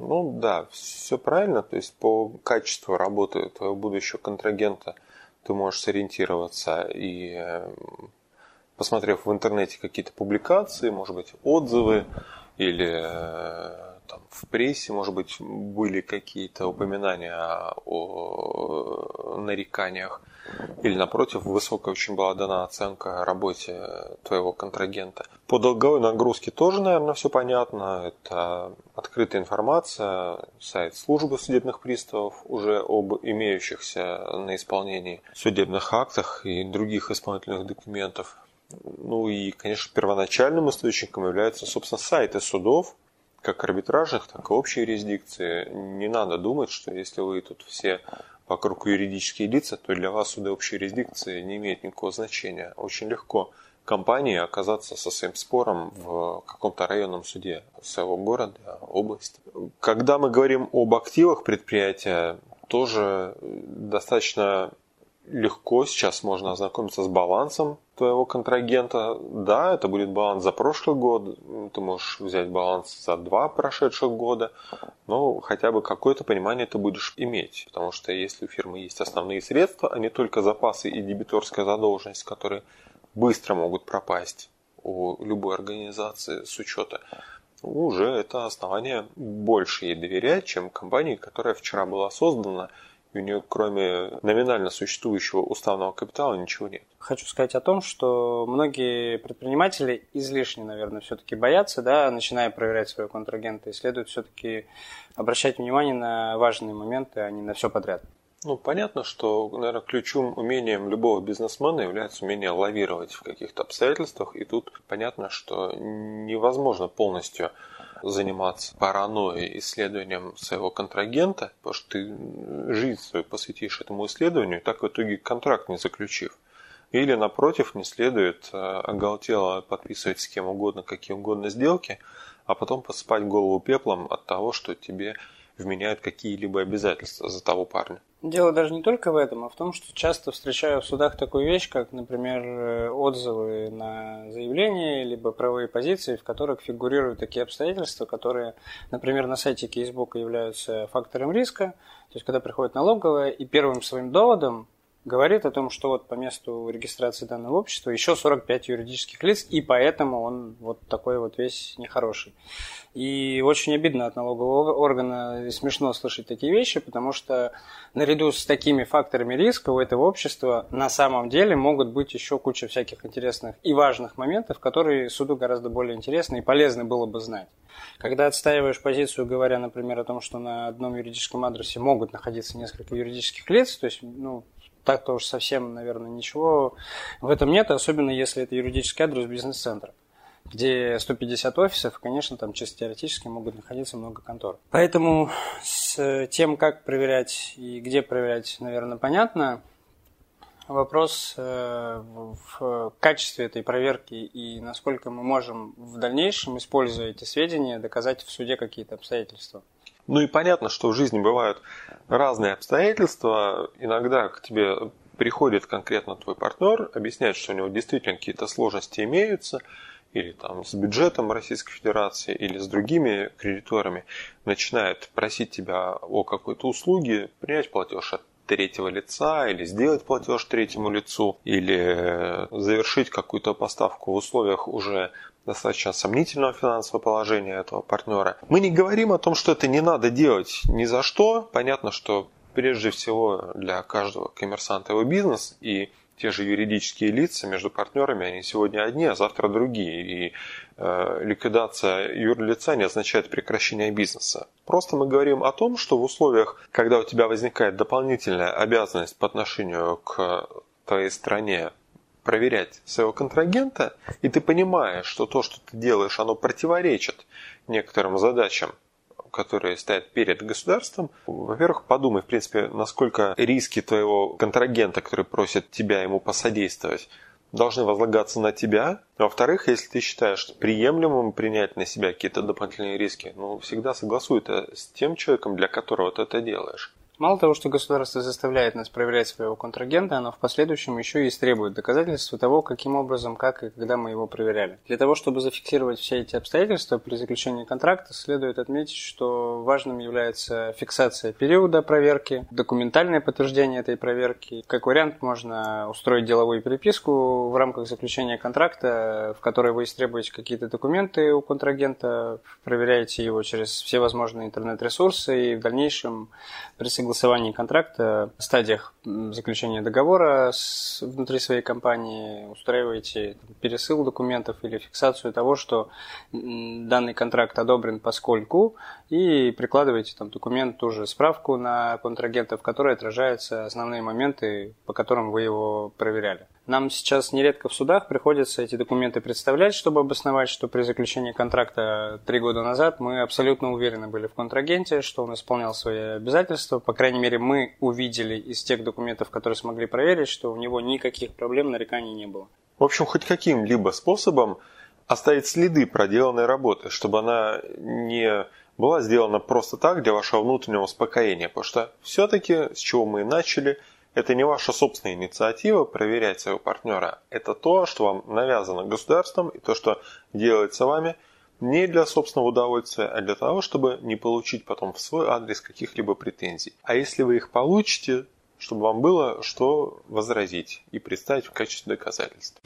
Ну да, все правильно. То есть по качеству работы твоего будущего контрагента ты можешь сориентироваться и э, посмотрев в интернете какие-то публикации, может быть, отзывы или э, там, в прессе, может быть, были какие-то упоминания о нареканиях, или напротив, высокая очень была дана оценка работе твоего контрагента. По долговой нагрузке тоже, наверное, все понятно. Это открытая информация, сайт службы судебных приставов уже об имеющихся на исполнении судебных актах и других исполнительных документов. Ну и, конечно, первоначальным источником являются, собственно, сайты судов, как арбитражных, так и общей юрисдикции. Не надо думать, что если вы тут все вокруг юридические лица, то для вас суды общей юрисдикции не имеет никакого значения. Очень легко компании оказаться со своим спором в каком-то районном суде своего города, области. Когда мы говорим об активах предприятия, тоже достаточно легко сейчас можно ознакомиться с балансом твоего контрагента. Да, это будет баланс за прошлый год, ты можешь взять баланс за два прошедших года, но хотя бы какое-то понимание ты будешь иметь. Потому что если у фирмы есть основные средства, а не только запасы и дебиторская задолженность, которые быстро могут пропасть у любой организации с учета, уже это основание больше ей доверять, чем компании, которая вчера была создана – и у нее кроме номинально существующего уставного капитала ничего нет. Хочу сказать о том, что многие предприниматели излишне, наверное, все-таки боятся, да, начиная проверять своего контрагента, и следует все-таки обращать внимание на важные моменты, а не на все подряд. Ну, понятно, что, наверное, ключевым умением любого бизнесмена является умение лавировать в каких-то обстоятельствах, и тут понятно, что невозможно полностью заниматься паранойей, исследованием своего контрагента, потому что ты жизнь свою посвятишь этому исследованию, так в итоге контракт не заключив. Или, напротив, не следует э, оголтело подписывать с кем угодно, какие угодно сделки, а потом посыпать голову пеплом от того, что тебе вменяют какие-либо обязательства за того парня. Дело даже не только в этом, а в том, что часто встречаю в судах такую вещь, как, например, э, отзывы на заявление, либо правовые позиции, в которых фигурируют такие обстоятельства, которые, например, на сайте Кейсбука являются фактором риска. То есть, когда приходит налоговая, и первым своим доводом говорит о том, что вот по месту регистрации данного общества еще 45 юридических лиц, и поэтому он вот такой вот весь нехороший. И очень обидно от налогового органа и смешно слышать такие вещи, потому что наряду с такими факторами риска у этого общества на самом деле могут быть еще куча всяких интересных и важных моментов, которые суду гораздо более интересны и полезны было бы знать. Когда отстаиваешь позицию, говоря, например, о том, что на одном юридическом адресе могут находиться несколько юридических лиц, то есть, ну, так-то уж совсем, наверное, ничего в этом нет, особенно если это юридический адрес бизнес-центра где 150 офисов, конечно, там чисто теоретически могут находиться много контор. Поэтому с тем, как проверять и где проверять, наверное, понятно. Вопрос э, в качестве этой проверки и насколько мы можем в дальнейшем, используя эти сведения, доказать в суде какие-то обстоятельства. Ну и понятно, что в жизни бывают разные обстоятельства. Иногда к тебе приходит конкретно твой партнер, объясняет, что у него действительно какие-то сложности имеются, или там с бюджетом Российской Федерации, или с другими кредиторами, начинает просить тебя о какой-то услуге, принять платеж от третьего лица, или сделать платеж третьему лицу, или завершить какую-то поставку в условиях уже достаточно сомнительного финансового положения этого партнера. Мы не говорим о том, что это не надо делать ни за что. Понятно, что прежде всего для каждого коммерсанта его бизнес и те же юридические лица между партнерами, они сегодня одни, а завтра другие. И э, ликвидация юрлица не означает прекращение бизнеса. Просто мы говорим о том, что в условиях, когда у тебя возникает дополнительная обязанность по отношению к твоей стране проверять своего контрагента, и ты понимаешь, что то, что ты делаешь, оно противоречит некоторым задачам, которые стоят перед государством, во-первых, подумай, в принципе, насколько риски твоего контрагента, который просит тебя ему посодействовать, должны возлагаться на тебя. Во-вторых, если ты считаешь приемлемым принять на себя какие-то дополнительные риски, ну, всегда согласуй это с тем человеком, для которого ты это делаешь. Мало того, что государство заставляет нас проверять своего контрагента, оно в последующем еще и требует доказательства того, каким образом, как и когда мы его проверяли. Для того, чтобы зафиксировать все эти обстоятельства при заключении контракта, следует отметить, что важным является фиксация периода проверки, документальное подтверждение этой проверки. Как вариант, можно устроить деловую переписку в рамках заключения контракта, в которой вы истребуете какие-то документы у контрагента, проверяете его через все возможные интернет-ресурсы и в дальнейшем при согласовании контракта, в стадиях заключения договора с, внутри своей компании устраиваете пересыл документов или фиксацию того, что данный контракт одобрен поскольку, и прикладываете там документ, ту же справку на контрагента, в которой отражаются основные моменты, по которым вы его проверяли. Нам сейчас нередко в судах приходится эти документы представлять, чтобы обосновать, что при заключении контракта три года назад мы абсолютно уверены были в контрагенте, что он исполнял свои обязательства. По крайней мере, мы увидели из тех документов, которые смогли проверить, что у него никаких проблем, нареканий не было. В общем, хоть каким-либо способом оставить следы проделанной работы, чтобы она не была сделана просто так для вашего внутреннего успокоения. Потому что все-таки, с чего мы и начали – это не ваша собственная инициатива проверять своего партнера. Это то, что вам навязано государством и то, что делается вами не для собственного удовольствия, а для того, чтобы не получить потом в свой адрес каких-либо претензий. А если вы их получите, чтобы вам было что возразить и представить в качестве доказательств.